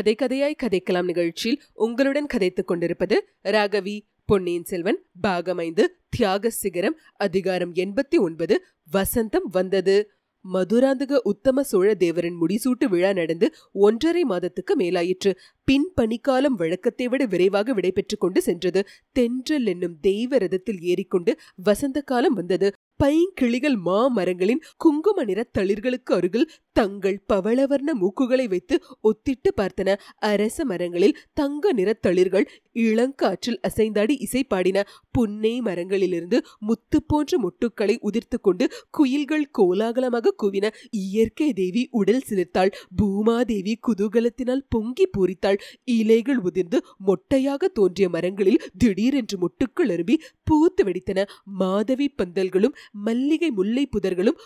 கதை கதையாய் கதைக்கலாம் நிகழ்ச்சியில் உங்களுடன் கதைத்துக் கொண்டிருப்பது ராகவி பொன்னியின் செல்வன் பாகமைந்து தியாக சிகரம் அதிகாரம் எண்பத்தி ஒன்பது வசந்தம் வந்தது. மதுராந்தக உத்தம சோழ தேவரின் முடிசூட்டு விழா நடந்து ஒன்றரை மாதத்துக்கு மேலாயிற்று. பின் பனிக்காலம் வழக்கத்தை விட விரைவாக விடைபெற்றுக் கொண்டு சென்றது. தென்றல் என்னும் தெய்வ ரதத்தில் ஏறிக்கொண்டு வசந்த காலம் வந்தது. பைங்கிளிகள் மாமரங்களின் குங்கும நிற தளிர்களுக்கு அருகில் தங்கள் பவளவர்ண மூக்குகளை வைத்து ஒத்திட்டு பார்த்தன. அரச மரங்களில் தங்க நிறத்தளிர்கள் இளங்காற்றில் அசைந்தாடி இசை பாடின. புன்னை மரங்களிலிருந்து முத்து போன்ற மொட்டுக்களை உதிர்த்து கொண்டு குயில்கள் கோலாகலமாக கூவின. இயற்கை தேவி உடல் சிலிர்த்தாள். பூமாதேவி குதூகலத்தினால் பொங்கி பூரித்தாள். இலைகள் உதிர்ந்து மொட்டையாக தோன்றிய மரங்களில் திடீரென்று மொட்டுக்கள் அரும்பி பூத்து வெடித்தன. மாதவி பந்தல்களும் மல்லிகை முல்லை புதர்களும்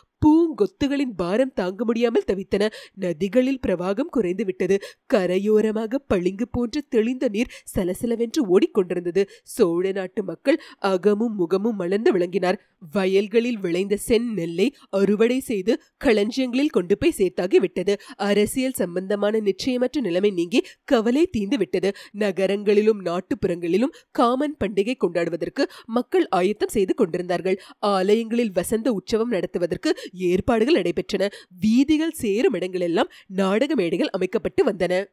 பூங்கொத்துகளின் பாரம் தாங்க முடியாமல் தவித்தன நதிகளில் பிரவாகம் குறைந்து விட்டது கரையோரமாக பளிங்கு போன்ற தெளிந்த நீர் சலசலவென்று ஓடிக்கொண்டிருந்தது. சோழ நாட்டு மக்கள் அகமும் முகமும் மலர்ந்து விளங்கினார். வயல்களில் விளைந்த சென் நெல்லை அறுவடை செய்து களஞ்சியங்களில் கொண்டு போய் சேர்த்தாகி விட்டது. அரசியல் சம்பந்தமான நிச்சயமற்ற நிலைமை நீங்கி கவலை தீந்து விட்டது. நகரங்களிலும் நாட்டுப்புறங்களிலும் காமன் பண்டிகை கொண்டாடுவதற்கு மக்கள் ஆயத்தம் செய்து கொண்டிருந்தார்கள். ஆலயங்களில் வசந்த உற்சவம் நடத்துவதற்கு ஏ ஏற்பாடுகள் நடைபெற்றன. வீதிகள் சேரும் இடங்களெல்லாம் நாடக மேடைகள் அமைக்கப்பட்டு வந்தன.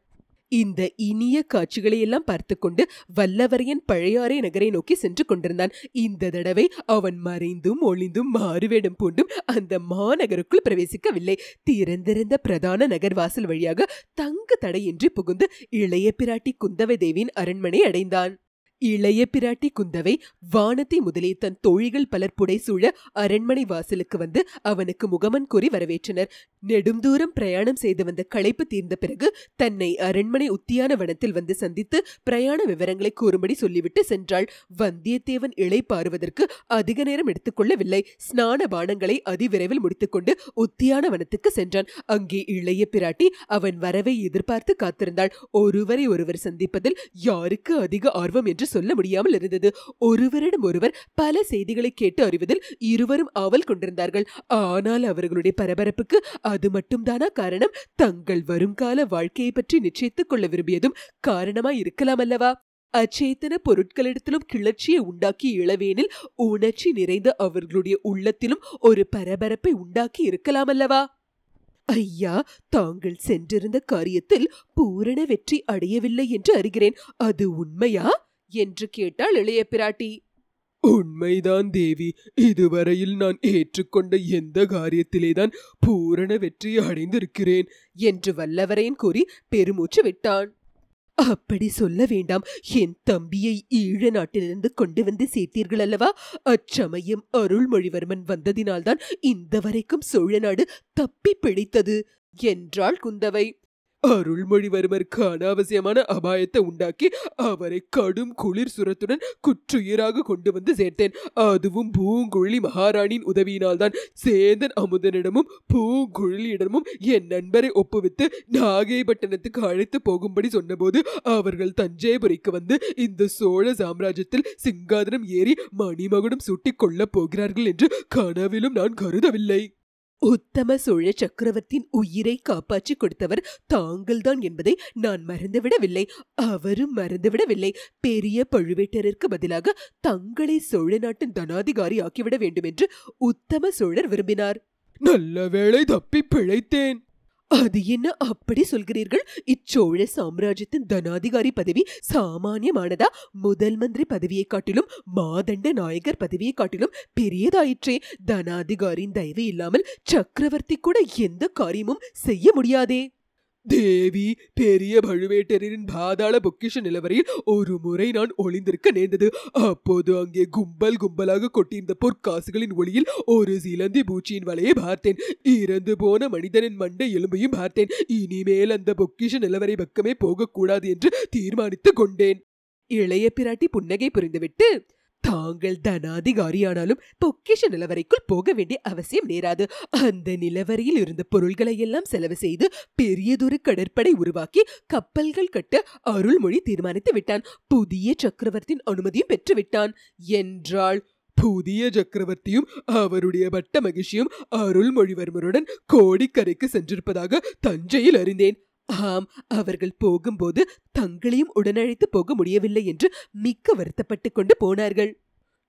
இந்த இனிய காட்சிகளை எல்லாம் பார்த்து கொண்டு வல்லவரையன் பழையாறை நகரை நோக்கி சென்று கொண்டிருந்தான். இந்த தடவை அவன் மறைந்தும் ஒளிந்தும் மாறுவேடம் பூண்டும் அந்த மாநகருக்குள் பிரவேசிக்கவில்லை. திறந்திருந்த பிரதான நகர் வாசல் வழியாக தங்கு தடையின்றி புகுந்து இளைய பிராட்டி குந்தவை தேவியின் அரண்மனை அடைந்தான். இளைய பிராட்டி குந்தவை வானதி முதலே தன் தோழிகள் பலர் புடைசூழ அரண்மனை வாசலுக்கு வந்து அவனுக்கு முகமன் கூறி வரவேற்றனர். நெடுந்தூரம் பிரயாணம் செய்து வந்த களைப்பு தீர்ந்த பிறகு தன்னை அரண்மனை உத்தியான வனத்தில் வந்து சந்தித்து பிரயாண விவரங்களை கூறும்படி சொல்லிவிட்டு சென்றாள். வந்தியத்தேவன் இளை பாருவதற்கு அதிக நேரம் எடுத்துக்கொள்ளவில்லை. ஸ்நான பானங்களை அதிவிரைவில் முடித்துக்கொண்டு உத்தியான வனத்துக்கு சென்றான். அங்கே இளைய பிராட்டி அவன் வரவை எதிர்பார்த்து காத்திருந்தாள். ஒருவரை ஒருவர் சந்திப்பதில் யாருக்கு அதிக ஆர்வம் என்று சொல்ல முடியாமல் இருந்தது. ஒருவரிடம் ஒருவர் பல செய்திகளை கேட்டு அறிவதில் இருவரும் ஆவல் கொண்டிருந்தார்கள். ஆனால் அவர்களுடைய பரபரப்புக்கு அது மட்டும்தானா காரணம்? தங்கள் வருங்கால வாழ்க்கையை பற்றி நிச்சயித்துக் கொள்ள விரும்பியதும் காரணமாய் இருக்கலாம் அல்லவா? அச்சேத்தன பொருட்களிடத்திலும் கிளர்ச்சியை உண்டாக்கி இளவேனில் உணர்ச்சி நிறைந்த அவர்களுடைய உள்ளத்திலும் ஒரு பரபரப்பை உண்டாக்கி இருக்கலாம் அல்லவா? ஐயா தாங்கள் சென்றிருந்த காரியத்தில் பூரண வெற்றி அடையவில்லை என்று அறிகிறேன். அது உண்மையா? என்று கேட்டாள் இளைய பிராட்டி. உண்மைதான் தேவி. இதுவரையில் நான் ஏற்றுக்கொண்ட எந்த காரியத்திலேதான் பூரண வெற்றி அடைந்திருக்கிறேன் என்று வல்லவரையன் கூறி பெருமூச்சு விட்டான். அப்படி சொல்ல வேண்டாம். என் தம்பியை ஈழ நாட்டிலிருந்து கொண்டு வந்து சேர்த்தீர்கள் அல்லவா? அச்சமயம் அருள்மொழிவர்மன் வந்ததினால்தான் இந்த வரைக்கும் சோழ நாடு தப்பி பிடித்தது என்றாள் குந்தவை. அருள்மொழிவர்மருக்கு அனாவசியமான அபாயத்தை உண்டாக்கி அவரை கடும் குளிர் சுரத்துடன் குற்றுயிராக கொண்டு வந்து சேர்த்தேன். அதுவும் பூங்குழலி மகாராணியின் உதவியினால்தான். சேந்தன் அமுதனிடமும் பூங்குழலியிடமும் என் நண்பரை ஒப்புவித்து நாகைப்பட்டினத்துக்கு அழைத்து போகும்படி சொன்னபோது அவர்கள் தஞ்சைபுரிக்கு வந்து இந்த சோழ சாம்ராஜ்யத்தில் சிங்காதனம் ஏறி மணிமகுடம் சூட்டிக் கொள்ளப் போகிறார்கள் என்று கனவிலும் நான் கருதவில்லை. உத்தம சோழ சக்கரவர்த்தியின் உயிரை காப்பாற்றி கொடுத்தவர் தாங்கள்தான் என்பதை நான் மறந்துவிடவில்லை. அவரும் மறந்துவிடவில்லை. பெரிய பழுவேட்டரருக்கு பதிலாக தங்களை சோழ நாட்டின் தனாதிகாரி ஆக்கிவிட வேண்டும் என்று உத்தம சோழர் விரும்பினார். நல்ல வேளை தப்பி பிழைத்தேன். அது என்ன அப்படி சொல்கிறீர்கள்? இச்சோழ சாம்ராஜ்யத்தின் தனாதிகாரி பதவி சாமானியமானதா? முதல் மந்திரி பதவியை காட்டிலும் மாதண்ட நாயகர் பதவியை காட்டிலும் பெரியதாயிற்றே. தனாதிகாரியின் தயவு இல்லாமல் சக்கரவர்த்தி கூட எந்த காரியமும் செய்ய முடியாதே. தேவி பெரிய பழுவேட்டரின் பாதாள பொக்கிஷ நிலவரையில் ஒரு முறை நான் ஒளிந்திருக்க நேர்ந்தது. அப்போது அங்கே கும்பல் கும்பலாக கொட்டியிருந்த பொற்காசுகளின் ஒளியில் ஒரு சிலந்தி பூச்சியின் வலையை பார்த்தேன். இறந்து போன மனிதனின் மண்டை எலும்பையும் பார்த்தேன். இனிமேல் அந்த பொக்கிஷ நிலவரை பக்கமே போகக்கூடாது என்று தீர்மானித்துக் கொண்டேன். இளைய பிராட்டி புன்னகை புரிந்துவிட்டு தாங்கள் தனாதிகாரியானாலும் பொக்கிஷ நிலவரைக்குள் போக வேண்டிய அவசியம் நேராது. அந்த நிலவரையில் இருந்த பொருள்களை எல்லாம் செலவு செய்து பெரியதொரு கடற்படை உருவாக்கி கப்பல்கள் கட்ட அருள்மொழி தீர்மானித்து விட்டான். புதிய சக்கரவர்த்தியின் அனுமதியும் பெற்று விட்டான். என்றாள் புதிய சக்கரவர்த்தியும் அவருடைய பட்ட மகிழ்ச்சியும் அருள்மொழிவர்மருடன் கோடிக்கரைக்கு சென்றிருப்பதாக தஞ்சையில் அறிந்தேன். ஆம் அவர்கள் போகும்போது தங்களையும் உடனழைத்து போக முடியவில்லை என்று மிக்க வருத்தப்பட்டுக் கொண்டு போனார்கள்.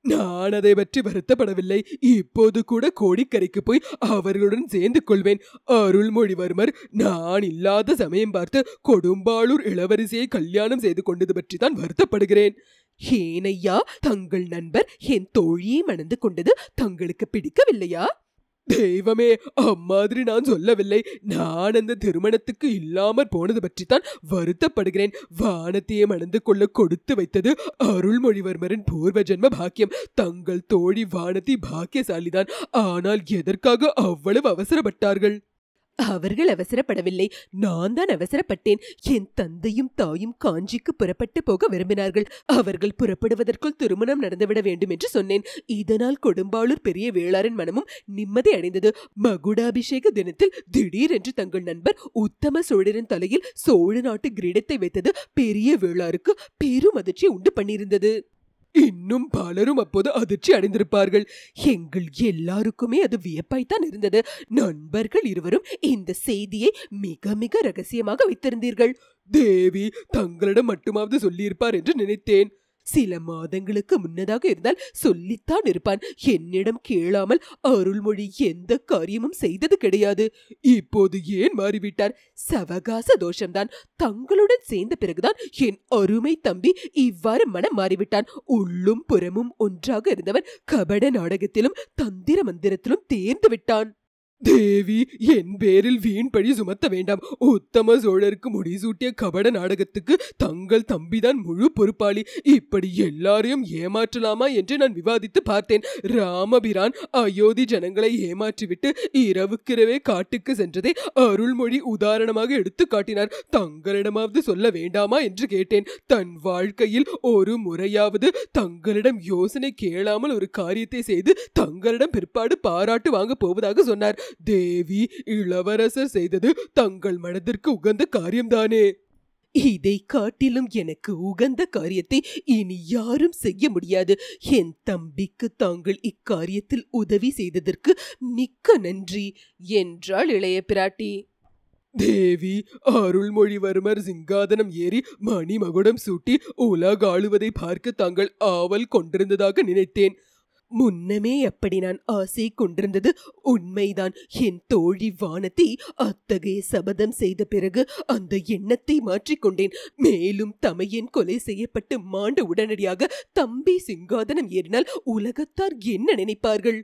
நான் அதை பற்றி வருத்தப்படவில்லை. இப்போது கூட கோடிக்கரைக்கு போய் அவர்களுடன் சேர்ந்து கொள்வேன். அருள்மொழிவர்மர் நான் இல்லாத சமயம் பார்த்து கொடும்பாளூர் இளவரசியை கல்யாணம் செய்து கொண்டது பற்றி தான் வருத்தப்படுகிறேன். ஏனையா தங்கள் நண்பர் என் தோழியை மணந்து கொண்டது தங்களுக்கு பிடிக்கவில்லையா? தெய்வமே அம்மாதிரி நான் சொல்லவில்லை. நான் அந்த திருமணத்துக்கு இல்லாமற் போனது பற்றித்தான் வருத்தப்படுகிறேன். வானத்தையே மணந்து கொள்ள கொடுத்து வைத்தது அருள்மொழிவர்மரின் பூர்வ ஜென்ம பாக்கியம். தங்கள் தோழி வானதி பாக்கியசாலிதான். ஆனால் எதற்காக அவ்வளவு அவசரப்பட்டார்கள்? அவர்கள் அவசரப்படவில்லை. நான் தான் அவசரப்பட்டேன். என் தந்தையும் தாயும் காஞ்சிக்கு புறப்பட்டு போக விரும்பினார்கள். அவர்கள் புறப்படுவதற்குள் திருமணம் நடந்துவிட வேண்டும் என்று சொன்னேன். இதனால் கொடும்பாளூர் பெரிய வேளாரின் மனமும் நிம்மதி அடைந்தது. மகுடாபிஷேக தினத்தில் திடீரென்று தங்கள் நண்பர் உத்தம சோழரின் தலையில் சோழ நாட்டு கிரீடத்தை வைத்தது. பெரிய வேளாருக்கு பெரும் அதிர்ச்சி உண்டு பண்ணியிருந்தது. இன்னும் பலரும் அப்போது அதிர்ச்சி அடைந்திருப்பார்கள். எங்கள் எல்லாருக்குமே அது வியப்பாய்த்தான் இருந்தது. நண்பர்கள் இருவரும் இந்த செய்தியை மிக மிக ரகசியமாக வைத்திருந்தீர்கள். தேவி தங்களிடம் மட்டுமாவது சொல்லியிருப்பார் என்று நினைத்தேன். சில மாதங்களுக்கு முன்னதாக இருந்தால் சொல்லித்தான் இருப்பான். என்னிடம் கேளாமல் அருள்மொழி எந்த காரியமும் செய்தது கிடையாது. இப்போது ஏன் மாறிவிட்டார்? சவகாச தோஷம்தான். தங்களுடன் சேர்ந்த பிறகுதான் என் அருமை தம்பி இவ்வாறு மனம் மாறிவிட்டான். உள்ளும் புறமும் ஒன்றாக இருந்தவன் கபட நாடகத்திலும் தந்திர மந்திரத்திலும் தேர்ந்து விட்டான். தேவி என் பேரில் வீண் பழி சுமத்த வேண்டாம். உத்தம சோழருக்கு முடிசூட்டிய கபட நாடகத்துக்கு தங்கள் தம்பிதான் முழு பொறுப்பாளி. இப்படி எல்லாரையும் ஏமாற்றலாமா என்று நான் விவாதித்து பார்த்தேன். ராமபிரான் அயோத்தி ஜனங்களை ஏமாற்றிவிட்டு இரவுக்கிரவே காட்டுக்கு சென்றதை அருள்மொழி உதாரணமாக எடுத்து காட்டினார். தங்களிடமாவது சொல்ல வேண்டாமா என்று கேட்டேன். தன் வாழ்க்கையில் ஒரு முறையாவது தங்களிடம் யோசனை கேளாமல் ஒரு காரியத்தை செய்து தங்களிடம் பிற்பாடு பாராட்டு வாங்க போவதாக சொன்னார். தேவி இளவரசர் செய்தது தங்கள் மனதிற்கு உகந்த காரியம்தானே. இதை காட்டிலும் எனக்கு உகந்த காரியத்தை இனி யாரும் செய்ய முடியாது. என் தம்பிக்கு தாங்கள் இக்காரியத்தில் உதவி செய்ததற்கு மிக்க நன்றி. என்றாள் இளைய பிராட்டி. தேவி அருள்மொழிவர்மர் சிங்காதனம் ஏறி மணிமகுடம் சூட்டி உலக ஆளுவதை பார்க்க தாங்கள் ஆவல் கொண்டிருந்ததாக நினைத்தேன். முன்னமே அப்படி நான் ஆசை கொண்டிருந்தது உண்மைதான். என் தோழி வானத்தை அத்தகைய சபதம் செய்த பிறகு அந்த எண்ணத்தை மாற்றிக்கொண்டேன். மேலும் தமையன் கொலை செய்யப்பட்டு மாண்டு உடனடியாக தம்பி சிங்காதனம் ஏறினால் உலகத்தார் என்ன நினைப்பார்கள்?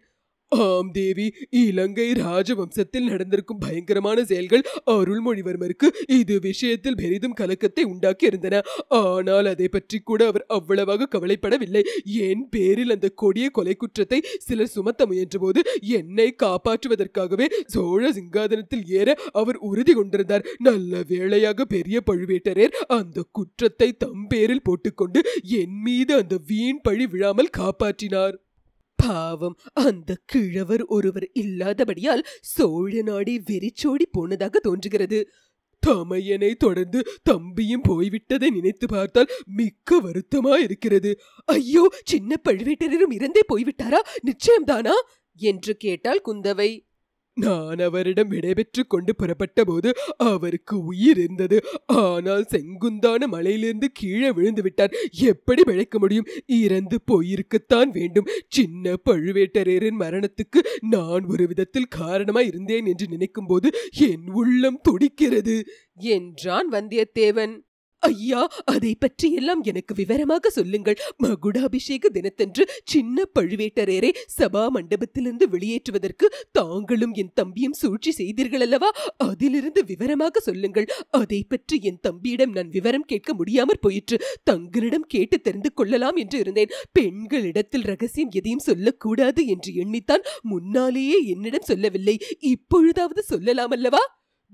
ஆம் தேவி இலங்கை ராஜவம்சத்தில் நடந்திருக்கும் பயங்கரமான செயல்கள் அருள்மொழிவர்மருக்கு இது விஷயத்தில் பெரிதும் கலக்கத்தை உண்டாக்கி இருந்தன ஆனால் அதை பற்றி கூட அவர் அவ்வளவாக கவலைப்படவில்லை. என் பேரில் அந்த கொடிய கொலை குற்றத்தை சிலர் சுமத்த முயன்றபோது என்னை காப்பாற்றுவதற்காகவே சோழ சிங்காதனத்தில் ஏற அவர் உறுதி கொண்டிருந்தார். நல்ல வேளையாக பெரிய பழுவேட்டரர் அந்த குற்றத்தை தம் பேரில் போட்டுக்கொண்டு என் மீது அந்த வீண் பழி விழாமல் காப்பாற்றினார். பாவம் அந்த கிழவர் ஒருவர் இல்லாதபடியால் சோழ நாடே வெறிச்சோடி போனதாக தோன்றுகிறது. தமையனை தொடர்ந்து தம்பியும் போய்விட்டதை நினைத்து பார்த்தால் மிக்க வருத்தமா இருக்கிறது. ஐயோ சின்ன பழுவேட்டரரும் இறந்தே போய்விட்டாரா? நிச்சயம்தானா? என்று கேட்டாள் குந்தவை. நான் அவரிடம் விடைபெற்று கொண்டு புறப்பட்ட போது அவருக்கு உயிர் இருந்தது. ஆனால் செங்குந்தான மலையிலிருந்து கீழே விழுந்து விட்டார் எப்படி பிழைக்க முடியும்? இறந்து போயிருக்கத்தான் வேண்டும். சின்ன பழுவேட்டரையரின் மரணத்துக்கு நான் ஒரு விதத்தில் காரணமாய் இருந்தேன் என்று நினைக்கும் போது என் உள்ளம் துடிக்கிறது. என்றான் வந்தியத்தேவன். ஐயா அதை பற்றியெல்லாம் எனக்கு விவரமாக சொல்லுங்கள். மகுடாபிஷேக தினத்தன்று சின்ன பழுவேட்டரையரை சபா மண்டபத்திலிருந்து வெளியேற்றுவதற்கு தாங்களும் என் தம்பியும் சூழ்ச்சி செய்தீர்கள் அல்லவா அதிலிருந்து விவரமாக சொல்லுங்கள். அதை பற்றி என் தம்பியிடம் நான் விவரம் கேட்க முடியாமற் போயிற்று. தங்களிடம் கேட்டு தெரிந்து கொள்ளலாம் என்று இருந்தேன். பெண்களிடத்தில் ரகசியம் எதையும் சொல்லக்கூடாது என்று எண்ணித்தான் முன்னாலேயே என்னிடம் சொல்லவில்லை. இப்பொழுதாவது சொல்லலாம் அல்லவா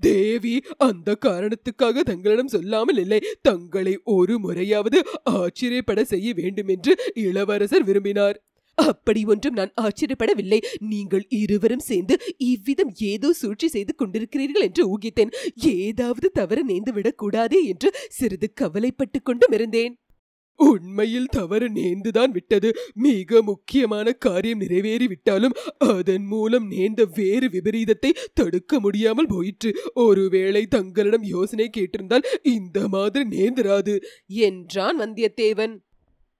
தேவி அந்த காரணத்துக்காக தங்களிடம் சொல்லாமல் இல்லை. தங்களை ஒரு முறையாவது ஆச்சரியப்பட செய்ய வேண்டும் என்று இளவரசர் விரும்பினார். அப்படி ஒன்றும் நான் ஆச்சரியப்படவில்லை. நீங்கள் இருவரும் சேர்ந்து இவ்விதம் ஏதோ சூழ்ச்சி செய்து கொண்டிருக்கிறீர்கள் என்று ஊகித்தேன். ஏதாவது தவறு நேர்ந்து விடக்கூடாதே என்று சிறிது கவலைப்பட்டுக் கொண்டும் இருந்தேன். உண்மையில் தவறு நேர்ந்துதான் விட்டது. மிக முக்கியமான காரியம் நிறைவேறிவிட்டாலும் அதன் மூலம் நேர்ந்த வேறு விபரீதத்தை தடுக்க முடியாமல் போயிற்று. ஒருவேளை தங்களிடம் யோசனை கேட்டிருந்தால் இந்த மாதிரி நேர்ந்திராது என்றான் வந்தியத்தேவன்.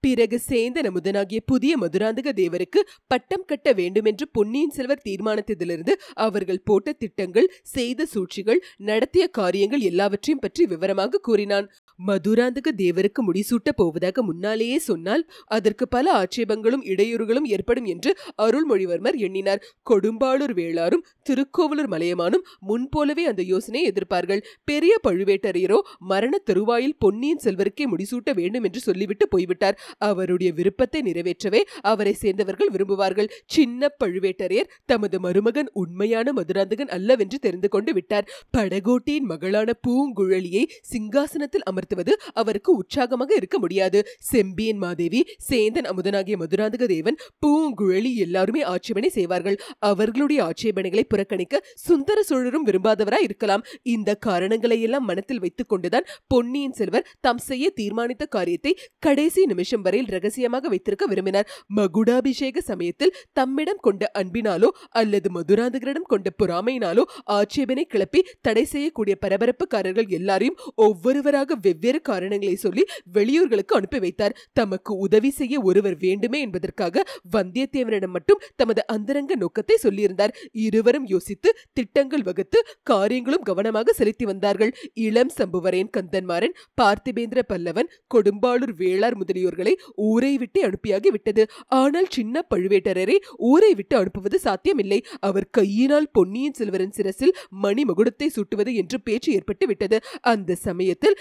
பிறகு சேந்தன் அமுதனாகிய புதிய மதுராந்தக தேவருக்கு பட்டம் கட்ட வேண்டுமென்று பொன்னியின் செல்வர் தீர்மானித்ததிலிருந்து அவர்கள் போட்ட திட்டங்கள் செய்த சூழ்ச்சிகள் நடத்திய காரியங்கள் எல்லாவற்றையும் பற்றி விவரமாக கூறினான். மதுராந்தக தேவருக்கு முடிசூட்டப் போவதாக முன்னாலேயே சொன்னால் அதற்கு பல ஆட்சேபங்களும் இடையூறுகளும் ஏற்படும் என்று அருள்மொழிவர்மர் எண்ணினார். கொடும்பாளூர் வேளாரும் திருக்கோவலூர் மலையமானும் முன்போலவே அந்த யோசனையை எதிர்ப்பார்கள். பெரிய பழுவேட்டரையரோ மரண தருவாயில் பொன்னியின் செல்வருக்கே முடிசூட்ட வேண்டும் என்று சொல்லிவிட்டு போய்விட்டார். அவருடைய விருப்பத்தை நிறைவேற்றவே அவரை சேர்ந்தவர்கள் விரும்புவார்கள். சின்ன பழுவேட்டரையர் தமது மருமகன் உண்மையான மதுராந்தகன் அல்லவென்று தெரிந்து கொண்டு விட்டார். படகோட்டியின் மகளான பூங்குழலியை சிங்காசனத்தில் அமர்த்துவது அவருக்கு உற்சாகமாக இருக்க முடியாது. செம்பியன் மாதேவி சேந்தன் அமுதனாகிய மதுராந்தக தேவன் பூங்குழலி எல்லாருமே ஆட்சேபனை செய்வார்கள். அவர்களுடைய ஆட்சேபனைகளை புறக்கணிக்க சுந்தர சோழரும் விரும்பாதவராய் இருக்கலாம். இந்த காரணங்களை எல்லாம் மனத்தில் வைத்துக் கொண்டுதான் பொன்னியின் செல்வர் தாம் செய்ய தீர்மானித்த காரியத்தை கடைசி நிமிஷம் வரையில் ரகசியமாக வைத்திருக்க விரும்பினார். மகுடாபிஷேக சமயத்தில் தம்மிடம் கொண்ட அன்பினாலோ அல்லது மதுராந்தகரிடம் கொண்ட பொறாமையினாலோ ஆட்சேபனை கிளப்பி தடை செய்யக்கூடிய பரபரப்புக்காரர்கள் எல்லாரையும் ஒவ்வொருவராக வெவ்வேறு காரணங்களை சொல்லி வெளியூர்களுக்கு அனுப்பி வைத்தார். தமக்கு உதவி செய்ய ஒருவர் வேண்டுமே என்பதற்காக வந்தியத்தேவனிடம் மட்டும் தமது அந்தரங்க நோக்கத்தை சொல்லியிருந்தார். இருவரும் யோசித்து திட்டங்கள் வகுத்து காரியங்களும் கவனமாக செலுத்தி வந்தார்கள். இளம் சம்புவரையன் கந்தன்மாறன் பார்த்திபேந்திர பல்லவன் கொடும்பாளூர் வேளார் முதலியோர்களை ஊரை விட்டு அனுப்பியாகி விட்டது. ஆனால் சின்ன பழுவேட்டரரை ஊரை விட்டு அனுப்புவது சாத்தியமில்லை. அவர் கையினால் பொன்னியின் செல்வரின் சிரசில் மணி மகுடத்தை சூட்டுவது என்று பேச்சு ஏற்பட்டு விட்டது. அந்த சமயத்தில்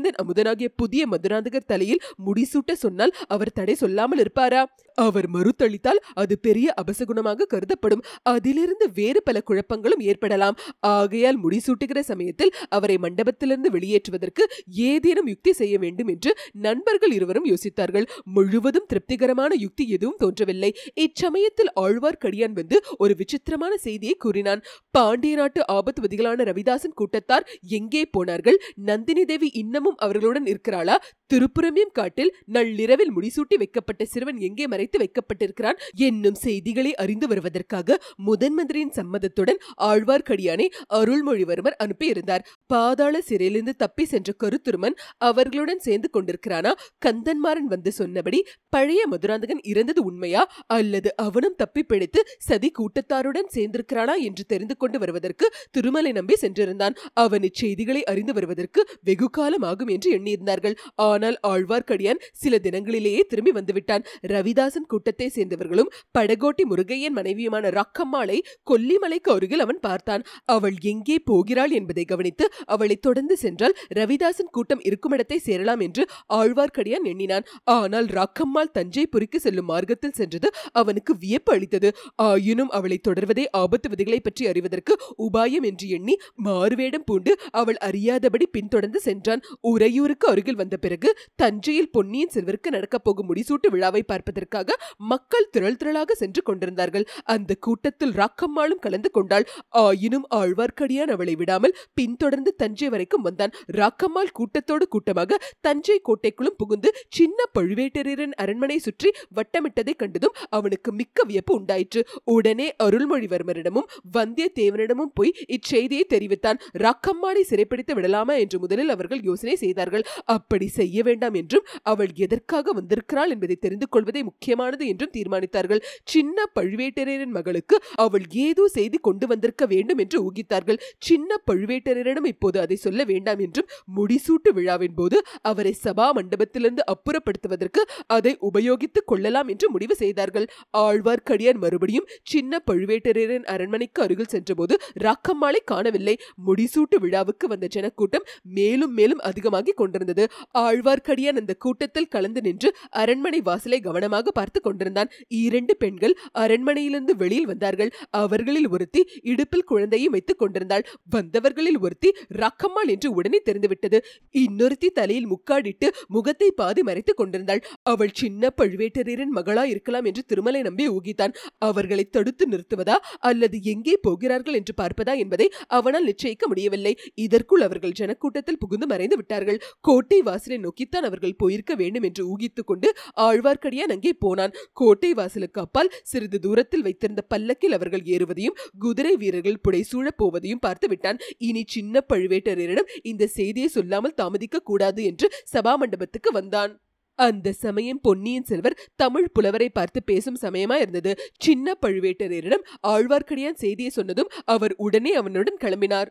சேந்தன் அமுதனாகிய புதிய மதுராந்தகர் தலையில் முடிசூட்ட சொன்னால் அவர் தடை சொல்லாமல் இருப்பாரா? அவர் மறுத்தளித்தால் அது பெரிய அபசகுணமாக கருதப்படும். அதிலிருந்து வேறு பல குழப்பங்களும் ஏற்படலாம். ஆகையால் முடிசூட்டுகிற சமயத்தில் அவரை மண்டபத்திலிருந்து வெளியேற்றுவதற்கு ஏதேனும் யுக்தி செய்ய வேண்டும் என்று நண்பர்கள் இருவரும் யோசித்தார்கள். முழுவதும் திருப்திகரமான யுக்தி எதுவும் தோன்றவில்லை. இச்சமயத்தில் ஆழ்வார்க்கடியான் வந்து ஒரு விசித்திரமான செய்தியை கூறினான். பாண்டிய நாட்டு ஆபத்துவதிகளான ரவிதாசன் கூட்டத்தார் எங்கே போனார்கள்? நந்தினி தேவி இன்னமும் அவர்களுடன் இருக்கிறாளா? திருப்புரமியம் காட்டில் நள்ளிரவில் முடிசூட்டி வைக்கப்பட்ட சிறுவன் எங்கே மறை அடைத்து வைக்கப்பட்டிருக்கிறான். என்னும் செய்திகளை அறிந்து வருவதற்காக முதன் மந்திரியின் சம்மதத்துடன் ஆழ்வார்க்கடியானை அருள்மொழிவர்மர் அனுப்பியிருந்தார். பாதாள சிறையிலிருந்து தப்பி சென்ற கருத்துருமன் அவர்களுடன் சேர்ந்து கொண்டிருக்கிறானா? கந்தன்மாறன் வந்து சொன்னபடி பழைய மதுராந்தகன் இறந்தது உண்மையா? அல்லது அவனும் தப்பி பிழைத்து சதி கூட்டத்தாருடன் சேர்ந்திருக்கிறானா என்று தெரிந்து கொண்டு வருவதற்கு திருமலை நம்பி சென்றிருந்தான். அவன் இச்செய்திகளை அறிந்து வருவதற்கு வெகு காலம் ஆகும் என்று எண்ணியிருந்தார்கள். ஆனால் ஆழ்வார்க்கடியான் சில தினங்களிலேயே திரும்பி வந்துவிட்டான். ரவிதாசன் கூட்டத்தை சேர்ந்தவர்களும் படகோட்டி முருகையன் மனைவியுமான ரக்கம்மாளை கொல்லிமலைக்கு அருகில் அவன் பார்த்தான். அவள் எங்கே போகிறாள் என்பதை கவனித்து அவளை தொடர்ந்து சென்றால் ரவிதாசன் கூட்டம் இருக்கும் இடத்தை சேரலாம் என்று ஆழ்வார்க்கடியான் எண்ணினான். ஆனால் ராக்கம்மாள் தஞ்சைபுரிக்கு செல்லும் மார்க்கத்தில் சென்றது அவனுக்கு வியப்பு அளித்தது. ஆயினும் அவளை தொடர்வதே ஆபத்து விதிகளை பற்றி அறிவதற்கு உபாயம் என்று எண்ணி மாறுவேடம் பூண்டு அவள் அறியாதபடி பின்தொடர்ந்து சென்றான். உறையூருக்கு அருகில் வந்த பிறகு தஞ்சையில் பொன்னியின் செல்வருக்கு நடக்கப் போகும் முடிசூட்டு விழாவை பார்ப்பதற்காக மக்கள் திரள் திரளாக சென்று கொண்டிருந்தார்கள். அந்த கூட்டத்தில் ராக்கம்மாளும் கலந்து கொண்டாள். ஆயினும் ஆழ்வார்க்கடியான் அவளை விடாமல் பின்தொடர்ந்து தஞ்சை வரைக்கும் வந்தான். ராக்கம்மாள் கூட்டத்தோடு கூட்டமாக தஞ்சை கோட்டைக்குள்ளும் புகுந்து சின்ன பழுவேட்டரின் அரண்மனை சுற்றி வட்டமிட்டதை கண்டதும் அவனுக்கு மிக்க வியப்பு உண்டாயிற்று. உடனே அருள்மொழிவர்மரிடமும் வந்தியத்தேவனிடமும் போய் இச்செய்தியை தெரிவித்தான். ராக்கம்மாளை சிறைப்பிடித்து விடலாமா என்று முதலில் அவர்கள் யோசனை செய்தார்கள். அப்படி செய்ய வேண்டாம் என்றும் அவள் எதற்காக வந்திருக்கிறாள் என்பதை தெரிந்து கொள்வதே முக்கியமானது என்றும் தீர்மானித்தார்கள். சின்ன பழுவேட்டரையரின் மகளுக்கு அவள் ஏதோ செய்தி கொண்டு வந்திருக்க வேண்டும் என்று ஊகித்தார்கள். சின்ன பழுவேட்டரையரிடம் இப்போது அதை சொல்ல வேண்டாம் என்றும் முடிசூட்டு விழாவின் போது அவரை சபா மண்டபத்திலிருந்து அப்புறப்படுத்துவதற்கு அதை உபயோகித்துக் கொள்ளலாம் என்று முடிவு செய்தார்கள். ஆழ்வார்க்கடியான் மறுபடியும் சின்ன பழுவேட்டரையரின் அரண்மனைக்கு அருகில் சென்றபோது ராக்கம்மாளை காணவில்லை. முடிசூட்டு விழாவுக்கு வந்த ஜனக்கூட்டம் மேலும் மேலும் அதிகமாகிக் கொண்டிருந்தது. ஆழ்வார்க்கடியான் அந்த கூட்டத்தில் கலந்து நின்று அரண்மனை வாசலை கவனமாக பார்த்து கொண்டிருந்தான். இரண்டு பெண்கள் அரண்மனையிலிருந்து வெளியில் வந்தார்கள். அவர்களில் ஒருத்தி இடுப்பில் குழந்தையை வைத்துக் கொண்டிருந்தாள். வந்தவர்களில் ஒருத்தி ரக்கம்மாள் என்று உடனே தெரிந்துவிட்டது. இன்னொருத்தி தலையில் முக்காடிட்டு முகத்தை பாதி மறைத்துக் கொண்டிருந்தாள். அவள் சின்ன பழுவேட்டரையரின் மகளா இருக்கலாம் என்று திருமலை நம்பி ஊகித்தான். அவர்களை தடுத்து நிறுத்துவதா அல்லது எங்கே போகிறார்கள் என்று பார்ப்பதா என்பதை அவனால் நிச்சயிக்க முடியவில்லை. இதற்குள் அவர்கள் ஜனக்கூட்டத்தில் புகுந்து மறைந்து விட்டார்கள். கோட்டை வாசலை நோக்கித்தான் அவர்கள் போயிருக்க வேண்டும் என்று ஊகித்துக் கொண்டு ஆழ்வார்க்கடியான் அங்கே போ போனான். கோட்டை வாசலுக்கு அப்பால் சிறிது தூரத்தில் வைத்திருந்த பல்லக்கில் அவர்கள் ஏறுவதையும் குதிரை வீரர்கள் புடைசூழப் போவதையும் பார்த்து விட்டான். இனி சின்ன பழுவேட்டரையரிடம் இந்த செய்தியை சொல்லாமல் தாமதிக்க கூடாது என்று சபா மண்டபத்துக்கு வந்தான். அந்த சமயம் பொன்னியின் செல்வர் தமிழ் புலவரை பார்த்து பேசும் சமயமா இருந்தது. சின்ன பழுவேட்டரையரிடம் ஆழ்வார்க்கடியான் செய்தியை சொன்னதும் அவர் உடனே அவனுடன் கிளம்பினார்.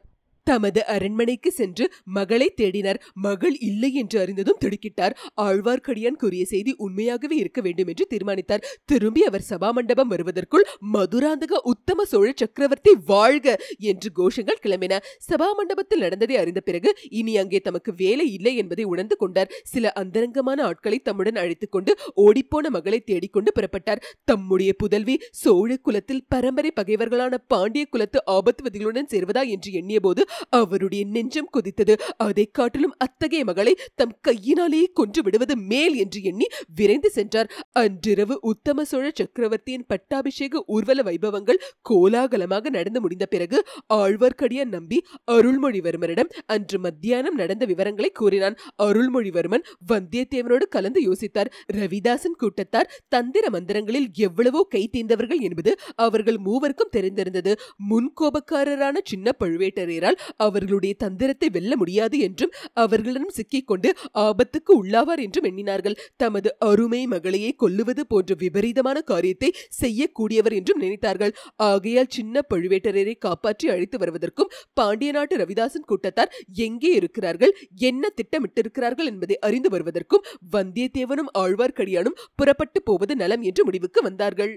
தமது அரண்மனைக்கு சென்று மகளை தேடினார். மகள் இல்லை என்று அறிந்ததும் திடுக்கிட்டார். ஆழ்வார்க்கடியான் கூறிய செய்தி உண்மையாகவே இருக்க வேண்டும் என்று தீர்மானித்தார். திரும்பி அவர் சபா மண்டபம் வருவதற்குள் மதுராந்தக உத்தம சோழ சக்கரவர்த்தி வாழ்க என்று கோஷங்கள் கிளம்பின. சபா மண்டபத்தில் நடந்ததை அறிந்த பிறகு இனி அங்கே தமக்கு வேலை இல்லை என்பதை உணர்ந்து கொண்டார். சில அந்தரங்கமான ஆட்களை தம்முடன் அழைத்துக் கொண்டு ஓடிப்போன மகளை தேடிக்கொண்டு புறப்பட்டார். தம்முடைய புதல்வி சோழ குலத்தில் பரம்பரை பகைவர்களான பாண்டிய குலத்து ஆபத்துவதிகளுடன் சேர்வதா என்று எண்ணியபோது அவருடைய நெஞ்சம் கொதித்தது. அதை காட்டிலும் அத்தகைய மகளை தம் கையினாலேயே கொன்று விடுவது மேல் என்று எண்ணி விரைந்து சென்றார். அன்றிரவு உத்தம சோழ சக்கரவர்த்தியின் பட்டாபிஷேக ஊர்வல வைபவங்கள் கோலாகலமாக நடந்து முடிந்த பிறகு ஆழ்வார்க்கடியான் நம்பி அருள்மொழிவர்மரிடம் அன்று மத்தியானம் நடந்த விவரங்களை கூறினான். அருள்மொழிவர்மன் வந்தியத்தேவனோடு கலந்து யோசித்தார். ரவிதாசன் கூட்டத்தார் தந்திர மந்திரங்களில் எவ்வளவோ கை தீர்ந்தவர்கள் என்பது அவர்கள் மூவருக்கும் தெரிந்திருந்தது. முன்கோபக்காரரான சின்ன பழுவேட்டரையரால் அவர்களுடைய தந்திரத்தை வெல்ல முடியாது என்றும் அவர்களிடம் சிக்கிக்கொண்டு ஆபத்துக்கு உள்ளாவார் என்றும் எண்ணினார்கள். தமது அருமை மகளையை கொல்லுவது போன்ற விபரீதமான காரியத்தை செய்யக்கூடியவர் என்றும் நினைத்தார்கள். ஆகையால் சின்ன பழுவேட்டரையரை காப்பாற்றி அழைத்து வருவதற்கும் பாண்டிய நாட்டு ரவிதாசன் கூட்டத்தார் எங்கே இருக்கிறார்கள் என்ன திட்டமிட்டிருக்கிறார்கள் என்பதை அறிந்து வருவதற்கும் வந்தியத்தேவனும் ஆழ்வார்க்கடியானும் புறப்பட்டு போவது நலம் என்று முடிவுக்கு வந்தார்கள்.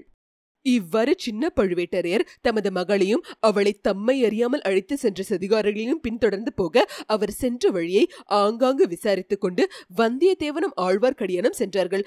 இவ்வாறு சின்ன பழுவேட்டரையர் தமது மகளையும் அவளை தம்மை அறியாமல் அழைத்து சென்ற சதிகாரர்களையும் பின்தொடர்ந்து போக அவர் சென்ற வழியை ஆங்காங்கு விசாரித்துக் கொண்டு வந்தியத்தேவனும் ஆழ்வார்க்கடியானும் சென்றார்கள்.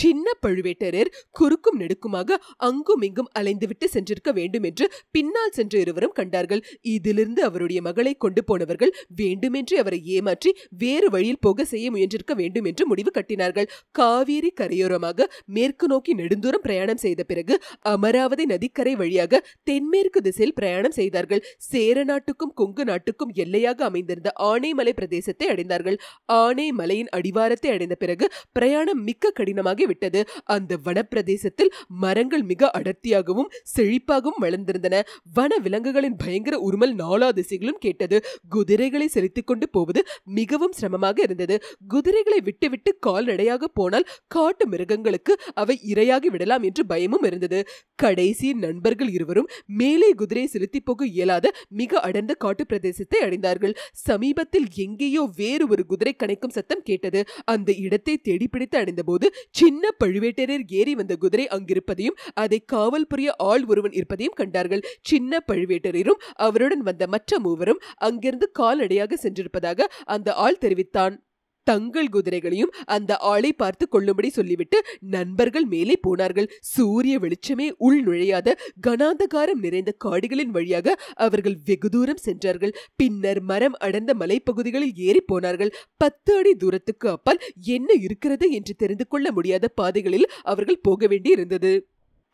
சின்ன பழுவேட்டரர் குறுக்கும் நெடுக்குமாக அங்கும் இங்கும் அலைந்துவிட்டு சென்றிருக்க வேண்டும் என்று பின்னால் சென்ற இருவரும் கண்டார்கள். இதிலிருந்து அவருடைய மகளை கொண்டு போனவர்கள் வேண்டுமென்றே அவரை ஏமாற்றி வேறு வழியில் போக செய்ய முயன்றிருக்க வேண்டும் என்று முடிவு கட்டினார்கள். காவேரி கரையோரமாக மேற்கு நோக்கி நெடுந்தூரம் பிரயாணம் செய்த பிறகு அமராவதி நதிக்கரை வழியாக தென்மேற்கு திசையில் பிரயாணம் செய்தார்கள். சேர நாட்டுக்கும் கொங்கு நாட்டுக்கும் எல்லையாக அமைந்திருந்த ஆனைமலை பிரதேசத்தை அடைந்தார்கள். ஆனைமலையின் அடிவாரத்தை அடைந்த பிறகு பிரயாணம் மிக்க கடினமாகி விட்டது. அந்த வனப்பிரதேசத்தில் மரங்கள் மிக அடர்த்தியாகவும் செழிப்பாகவும் வளர்ந்திருந்தன. வன விலங்குகளின் பயங்கர உருமல் நாலா திசைகளும் கேட்டது. குதிரைகளை செலுத்திக் கொண்டு போவது மிகவும் சிரமமாக இருந்தது. குதிரைகளை விட்டுவிட்டு கால்நடையாக போனால் காட்டு மிருகங்களுக்கு அவை இரையாகி விடலாம் என்று பயமும் இருந்தது. கடைசி நண்பர்கள் இருவரும் மேலே குதிரையை செலுத்தி போக இயலாத மிக அடர்ந்த காட்டு பிரதேசத்தை அடைந்தார்கள். சமீபத்தில் எங்கேயோ வேறு ஒரு குதிரை கணைக்கும் சத்தம் கேட்டது. அந்த இடத்தை தேடி பிடித்து அடைந்தபோது சின்ன சின்ன பழுவேட்டரையர் ஏறி வந்த குதிரை அங்கிருப்பதையும் அதை காவல் புரிய ஆள் ஒருவன் இருப்பதையும் கண்டார்கள். சின்ன பழுவேட்டரையரும் அவருடன் வந்த மற்ற மூவரும் அங்கிருந்து கால்நடையாக சென்றிருப்பதாக அந்த ஆள் தெரிவித்தான். தங்கள் குதிரைகளையும் அந்த ஆளை பார்த்து கொள்ளும்படி சொல்லிவிட்டு நண்பர்கள் மேலே போனார்கள். சூரிய வெளிச்சமே உள் நுழையாத கனாந்தகாரம் நிறைந்த காடுகளின் வழியாக அவர்கள் வெகு தூரம் சென்றார்கள். பின்னர் மரம் அடர்ந்த மலைப்பகுதிகளில் ஏறி போனார்கள். பத்து அடி தூரத்துக்கு அப்பால் என்ன இருக்கிறது என்று தெரிந்து கொள்ள முடியாத பாதைகளில் அவர்கள் போக வேண்டியிருந்தது.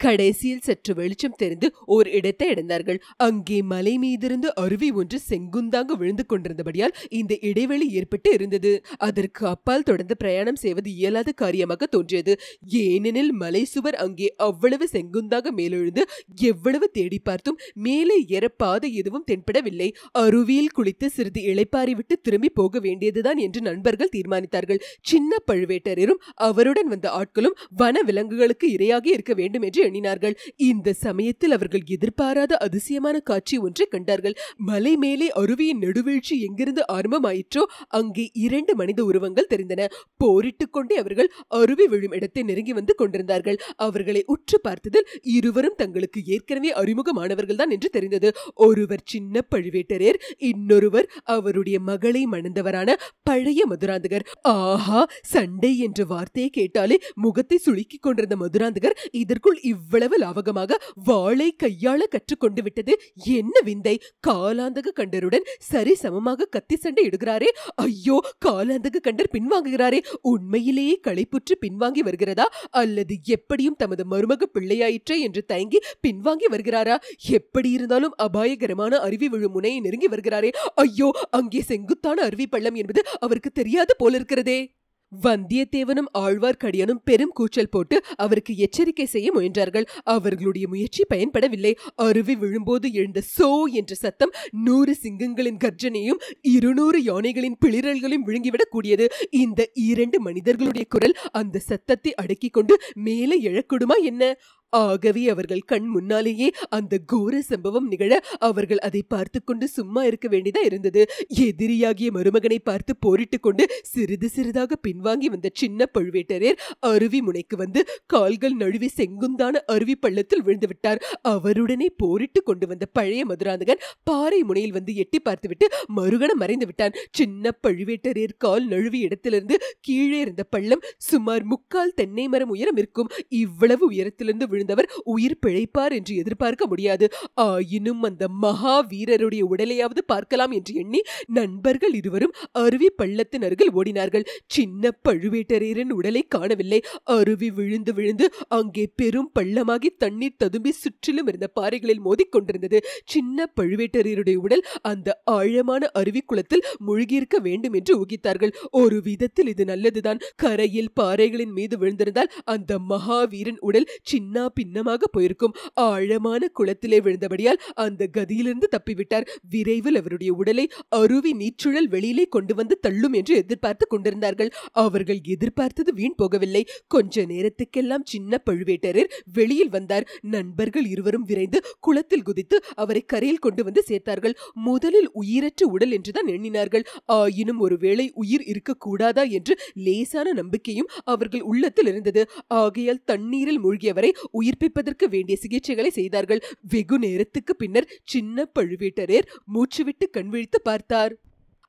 கடைசியில் சற்று வெளிச்சம் தெரிந்து ஓர் இடத்தை அடைந்தார்கள். அங்கே மலை மீதிருந்து அருவி ஒன்று செங்குந்தாங்க விழுந்து கொண்டிருந்தபடியால் இந்த இடைவெளி ஏற்பட்டு இருந்தது. அதற்கு அப்பால் தொடர்ந்து பிரயாணம் செய்வது இயலாத காரியமாக தோன்றியது. ஏனெனில் மலை சுவர் அங்கே அவ்வளவு செங்குந்தாக மேலெழுந்து எவ்வளவு தேடி பார்த்தும் மேலே ஏற பாதை எதுவும் தென்படவில்லை. அருவியில் குளித்து சிறிது இளைப்பாரி விட்டு திரும்பி போக வேண்டியதுதான் என்று நண்பர்கள் தீர்மானித்தார்கள். சின்ன பழுவேட்டரரும் அவருடன் வந்த ஆட்களும் வன விலங்குகளுக்கு இரையாகி இருக்க வேண்டும் என்று எண்ணினார்கள் இந்த சமயத்தில் அவர்கள் எதிர்பாராத அதிசயமான காட்சி ஒன்றை கண்டார்கள். மலை மேலே அருவியின் நெடுவீழ்ச்சி எங்கிருந்து ஆரம்பமாயிற்றோ அங்கே இரண்டு மனித உருவங்கள் தெரிந்தன. போரிட்டுக் கொண்டே அவர்கள் அருவி விழும் இடத்தை நெருங்கி வந்து கொண்டிருந்தார்கள். அவர்களை உற்று பார்த்ததில் இருவரும் தங்களுக்கு ஏற்கனவே அறிமுகமானவர்கள் தான் என்று தெரிந்தது. ஒருவர் சின்ன பழுவேட்டரையர் இன்னொருவர் அவருடைய மகளை மணந்தவரான பழைய மதுராந்தகர். ஆஹா சண்டை என்ற வார்த்தையை கேட்டாலே முகத்தை சுளுக்கிக் கொண்டிருந்த மதுராந்தகர் இதற்குள் இவ்வளவு லாவகமாக வாளை கையாள கற்றுக்கொண்டு விட்டது. என்ன விந்தை? காலாந்தக கண்டருடன் சரி சமமாக கத்தி சண்டை இடுகிறாரே. ஐயோ காலாந்தக கண்டர் பின்வாங்குகிறாரே. உண்மையிலேயே களைப்புற்று பின்வாங்கி வருகிறதா? அல்லது எப்படியும் தமது மருமக பிள்ளையாயிற்றே என்று தயங்கி பின்வாங்கி வருகிறாரா? எப்படி இருந்தாலும் அபாயகரமான அருவி விழும் முனையை நெருங்கி வருகிறாரே. ஐயோ அங்கே செங்குத்தான அருவி பள்ளம் என்பது அவருக்கு தெரியாது போலிருக்கிறதே. வந்தியத்தேவனும் ஆழ்வார்க்கடியானும் பெரும் கூச்சல் போட்டு அவருக்கு எச்சரிக்கை செய்ய முயன்றார்கள். அவர்களுடைய முயற்சி பயன்படவில்லை. அருவி விழும்போது எழுந்த சோ என்ற சத்தம் நூறு சிங்கங்களின் கர்ஜனையும் இருநூறு யானைகளின் பிளிரல்களையும் விழுங்கிவிடக் கூடியது. இந்த இரண்டு மனிதர்களுடைய குரல் அந்த சத்தத்தை அடக்கிக் கொண்டு மேலே எழக்கூடுமா என்ன? ஆகவே அவர்கள் கண் முன்னாலேயே அந்த கோர சம்பவம் நிகழ அவர்கள் அதை பார்த்து கொண்டு சும்மா இருக்க வேண்டியதா இருந்தது. எதிரியாகிய மருமகனை பார்த்து போரிட்டு கொண்டு சிறிது சிறிதாக பின்வாங்கி வந்த சின்ன பழுவேட்டரையர் அருவி முனைக்கு வந்து கால்கள் நழுவி செங்குந்தான அருவி பள்ளத்தில் விழுந்து விட்டார். அவருடனே போரிட்டு கொண்டு வந்த பழைய மதுராந்தகன் பாறை முனையில் வந்து எட்டி பார்த்துவிட்டு மறுகணம் மறைந்து விட்டான். சின்ன பழுவேட்டரையர் கால் நழுவி இடத்திலிருந்து கீழே இருந்த பள்ளம் சுமார் முக்கால் தென்னை மரம் உயரம் இருக்கும். இவ்வளவு உயரத்திலிருந்து விழுந்தவர் உயிர் பிழைப்பார் என்று எதிர்பார்க்க முடியாது. ஆயினும் அந்த மகா வீரருடைய உடலையாவது பார்க்கலாம் என்று எண்ணி நண்பர்கள் இருவரும் அருவி பள்ளத்தின் அருகில் ஓடினார்கள். சின்ன பழுவேட்டரையரின் உடலை காணவில்லை. அருவி விழுந்து விழுந்து அங்கே பெரும் பள்ளமாகி தண்ணீர் ததும்பி சுற்றிலும் இருந்த பாறைகளில் மோதிக்கொண்டிருந்தது. சின்ன பழுவேட்டரையருடைய உடல் அந்த ஆழமான அருவி குளத்தில் மூழ்கியிருக்க வேண்டும் என்று ஊகித்தார்கள். ஒரு விதத்தில் இது நல்லதுதான். கரையில் பாறைகளின் மீது விழுந்திருந்தால் அந்த மகாவீரன் உடல் சின்ன பின்னமாக போயிருக்கும். ஆழமான குளத்திலே விழுந்தபடியால் அந்த கதியிலிருந்து தப்பிவிட்டார். விரைவில் அவருடைய உடலை அருவி நீச்சுழல் வெளியிலே கொண்டு வந்து தள்ளும் என்று எதிர்பார்த்து கொண்டிருந்தார்கள். அவர்கள் எதிர்பார்த்தது வீண் போகவில்லை. கொஞ்ச நேரத்துக்கெல்லாம் சின்ன பழுவேட்டரர் வெளியில் வந்தார். நண்பர்கள் இருவரும் விரைந்து குளத்தில் குதித்து அவரை கரையில் கொண்டு வந்து சேர்த்தார்கள். முதலில் உயிரற்ற உடல் என்றுதான் எண்ணினார்கள். ஆயினும் ஒருவேளை உயிர் இருக்கக்கூடாதா என்று லேசான நம்பிக்கையும் அவர்கள் உள்ளத்தில் இருந்தது. ஆகையால் தண்ணீரில் மூழ்கியவரை உயிர்ப்பிப்பதற்கு வேண்டிய சிகிச்சைகளை செய்தார்கள். வெகு நேரத்துக்கு பின்னர் சின்ன பழுவேட்டரையர் மூச்சுவிட்டு கண்விழித்து பார்த்தார்.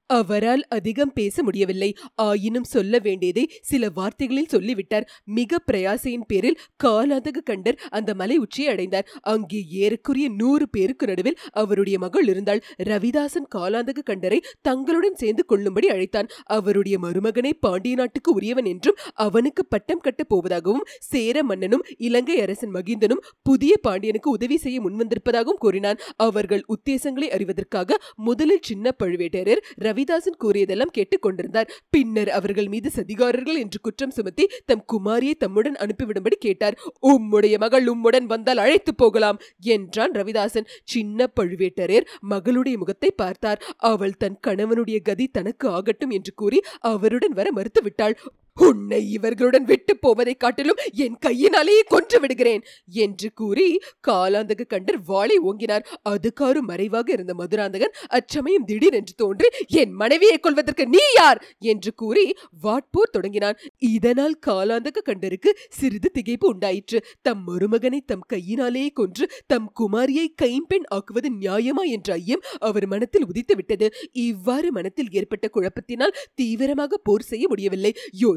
அவரால் அதிகம் பேச முடியவில்லை. ஆயினும் சொல்ல வேண்டியதை சில வார்த்தைகளில் சொல்லிவிட்டார். மிக பிரயாசையின் பேரில் காலாந்தக கண்டர் அந்த மலை உச்சியை அடைந்தார். அங்கே ஏறக்குரிய நூறு பேருக்கு நடுவில் அவருடைய மகள் இருந்தாள். ரவிதாசன் காலாந்தக கண்டரை தங்களுடன் சேர்ந்து கொள்ளும்படி அழைத்தான். அவருடைய மருமகனை பாண்டிய நாட்டுக்கு உரியவன் என்றும் அவனுக்கு பட்டம் கட்டப் போவதாகவும் சேர மன்னனும் இலங்கை அரசன் மகிந்தனும் புதிய பாண்டியனுக்கு உதவி செய்ய முன்வந்திருப்பதாகவும் கூறினான். அவர்கள் உத்தேசங்களை அறிவதற்காக முதலில் சின்ன பழுவேட்டரர் ரவிதாசன் கூறியதெல்லாம் கேட்டுக் கொண்டிருந்தார். பின்னர் அவர்கள் மீது சதிகாரர்கள் என்று குற்றம் சுமத்தி தம் குமாரியை தம்முடன் அனுப்பிவிடும்படி கேட்டார். உம்முடைய மகள் உம்முடன் வந்தால் அழைத்து போகலாம் என்றான் ரவிதாசன் சின்ன பழுவேட்டரையர் மகளுடைய முகத்தை பார்த்தார். அவள் தன் கணவனுடைய கதி தனக்கு ஆகட்டும் என்று கூறி அவருடன் வர மறுத்துவிட்டாள். உன்னை இவர்களுடன் விட்டு போவதைக் காட்டிலும் என் கையினாலேயே கொன்று விடுகிறேன் என்று கூறி காலாந்தக கண்டர் வாளை ஓங்கினார். அதுக்காரு மறைவாக இருந்த மதுராந்தகன் அச்சமயம் திடீரென்று தோன்றி என் மனைவியை கொள்வதற்கு நீ யார்? என்று கூறி வாட்போர் தொடங்கினான். இதனால் காலாந்தக கண்டருக்கு சிறிது திகைப்பு உண்டாயிற்று. தம் மருமகனை தம் கையினாலேயே கொன்று தம் குமாரியை கைம்பெண் ஆக்குவது நியாயமா என்ற ஐயம் அவர் மனத்தில் உதித்து விட்டது இவ்வாறு மனத்தில் ஏற்பட்ட குழப்பத்தினால் தீவிரமாக போர் செய்ய முடியவில்லை.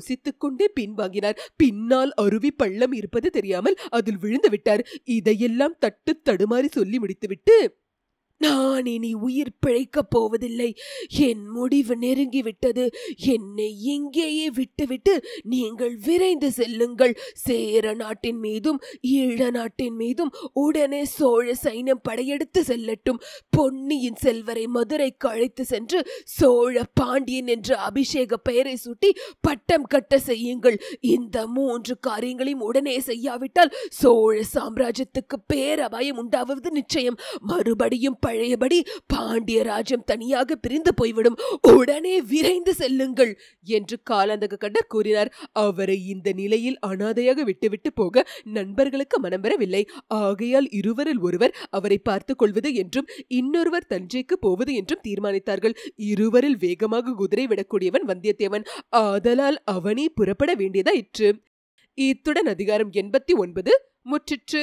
யோசித்துக் கொண்டே பின்வாங்கினார். பின்னால் அருவி பள்ளம் இருப்பது தெரியாமல் அதில் விழுந்து விட்டார். இதையெல்லாம் தட்டு தடுமாறி சொல்லி முடித்துவிட்டு நான் இனி உயிர் பிழைக்கப் போவதில்லை. என் முடிவு நெருங்கிவிட்டது. என்னை இங்கேயே விட்டுவிட்டு நீங்கள் விரைந்து செல்லுங்கள். சேர நாட்டின் மீதும் ஈழ நாட்டின் மீதும் உடனே சோழ சைன்யம் படையெடுத்து செல்லட்டும். பொன்னியின் செல்வரை மதுரைக்கு அழைத்து சென்று சோழ பாண்டியன் என்ற அபிஷேக பெயரை சூட்டி பட்டம் கட்ட செய்யுங்கள். இந்த மூன்று காரியங்களையும் உடனே செய்யாவிட்டால் சோழ சாம்ராஜ்யத்துக்கு பேரபாயம் உண்டாவது நிச்சயம். மறுபடியும் பழையபடி பாண்டிய ராஜ்யம் தனியாக பிரிந்து போய்விடும். உடனே விரைந்து செல்லுங்கள் என்று காலாந்தக கண்டர் கூறினார். அவரை இந்த நிலையில் அனாதையாக விட்டுவிட்டு போக நண்பர்களுக்கு மனம் வரவில்லை ஆகையால் இருவரில் ஒருவர் அவரை பார்த்துக் கொள்வது என்றும் இன்னொருவர் தஞ்சைக்கு போவது என்றும் தீர்மானித்தார்கள். இருவரில் வேகமாக குதிரை விடக்கூடியவன் வந்தியத்தேவன். ஆதலால் அவனே புறப்பட வேண்டியதாயிற்று இத்துடன் அதிகாரம் எண்பத்தி ஒன்பது முற்றிற்று.